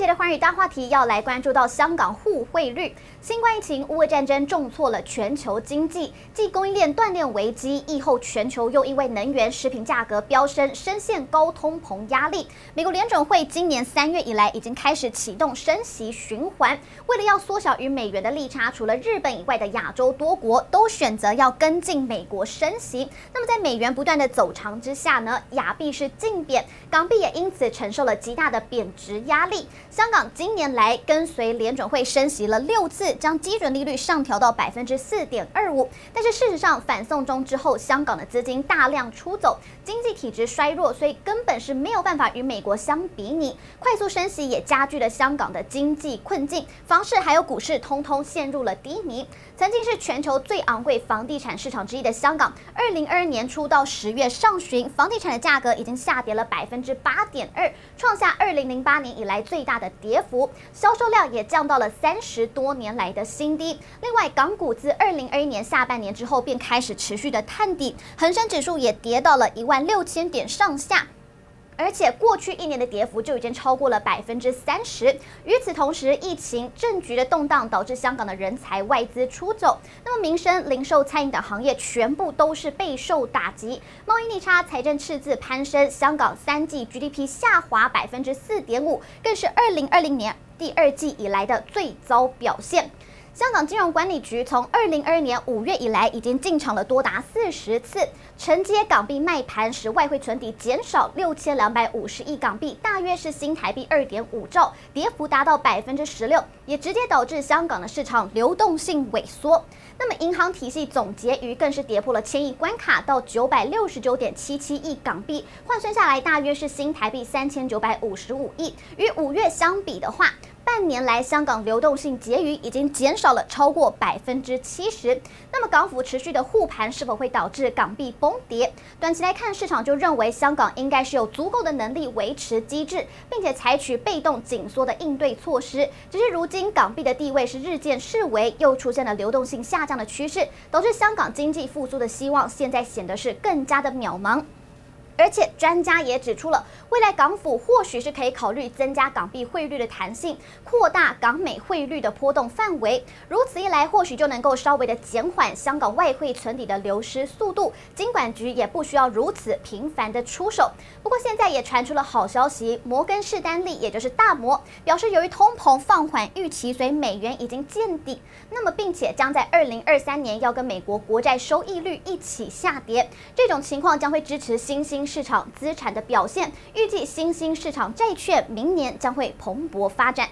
这一节的寰宇大话题要来关注到香港互汇率。新冠疫情、乌俄战争重挫了全球经济，继供应链断裂危机，疫后全球又因为能源、食品价格飙升，深陷高通膨压力。美国联准会今年三月以来已经开始启动升息循环，为了要缩小与美元的利差，除了日本以外的亚洲多国都选择要跟进美国升息。那么在美元不断的走长之下呢，亚币是竞贬，港币也因此承受了极大的贬值压力。香港今年来跟随联准会升息了六次。将基准利率上调到百分之四点二五，但是事实上反送中之后，香港的资金大量出走，经济体质衰弱，所以根本是没有办法与美国相比拟。快速升息也加剧了香港的经济困境，房市还有股市通通陷入了低迷。曾经是全球最昂贵房地产市场之一的香港，二零二二年初到十月上旬，房地产的价格已经下跌了百分之八点二，创下二零零八年以来最大的跌幅，销售量也降到了三十多年来的新低。另外，港股自二零二一年下半年之后便开始持续的探底，恒生指数也跌到了一万六千点上下。而且过去一年的跌幅就已经超过了百分之三十。与此同时，疫情政局的动荡导致香港的人才外资出走，那么民生、零售、餐饮等行业全部都是备受打击，贸易逆差、财政赤字攀升，香港三季 GDP 下滑百分之四点五，更是二零二零年第二季以来的最糟表现。香港金融管理局从二零二二年五月以来，已经进场了多达四十次，承接港币卖盘，使外汇存底减少六千两百五十亿港币，大约是新台币二点五兆，跌幅达到百分之十六，也直接导致香港的市场流动性萎缩。那么银行体系总结余更是跌破了千亿关卡，到九百六十九点七七亿港币，换算下来大约是新台币三千九百五十五亿，与五月相比的话。半年来，香港流动性结余已经减少了超过百分之七十。那么，港府持续的护盘是否会导致港币崩跌？短期来看，市场就认为香港应该是有足够的能力维持机制，并且采取被动紧缩的应对措施。只是如今港币的地位是日渐式微，又出现了流动性下降的趋势，导致香港经济复苏的希望现在显得是更加的渺茫。而且专家也指出了，未来港府或许是可以考虑增加港币汇率的弹性，扩大港美汇率的波动范围。如此一来，或许就能够稍微的减缓香港外汇存底的流失速度，金管局也不需要如此频繁的出手。不过现在也传出了好消息，摩根士丹利也就是大摩表示，由于通膨放缓预期，所以美元已经见底，那么并且将在二零二三年要跟美国国债收益率一起下跌，这种情况将会支持新兴。市场资产的表现，预计新兴市场债券明年将会蓬勃发展。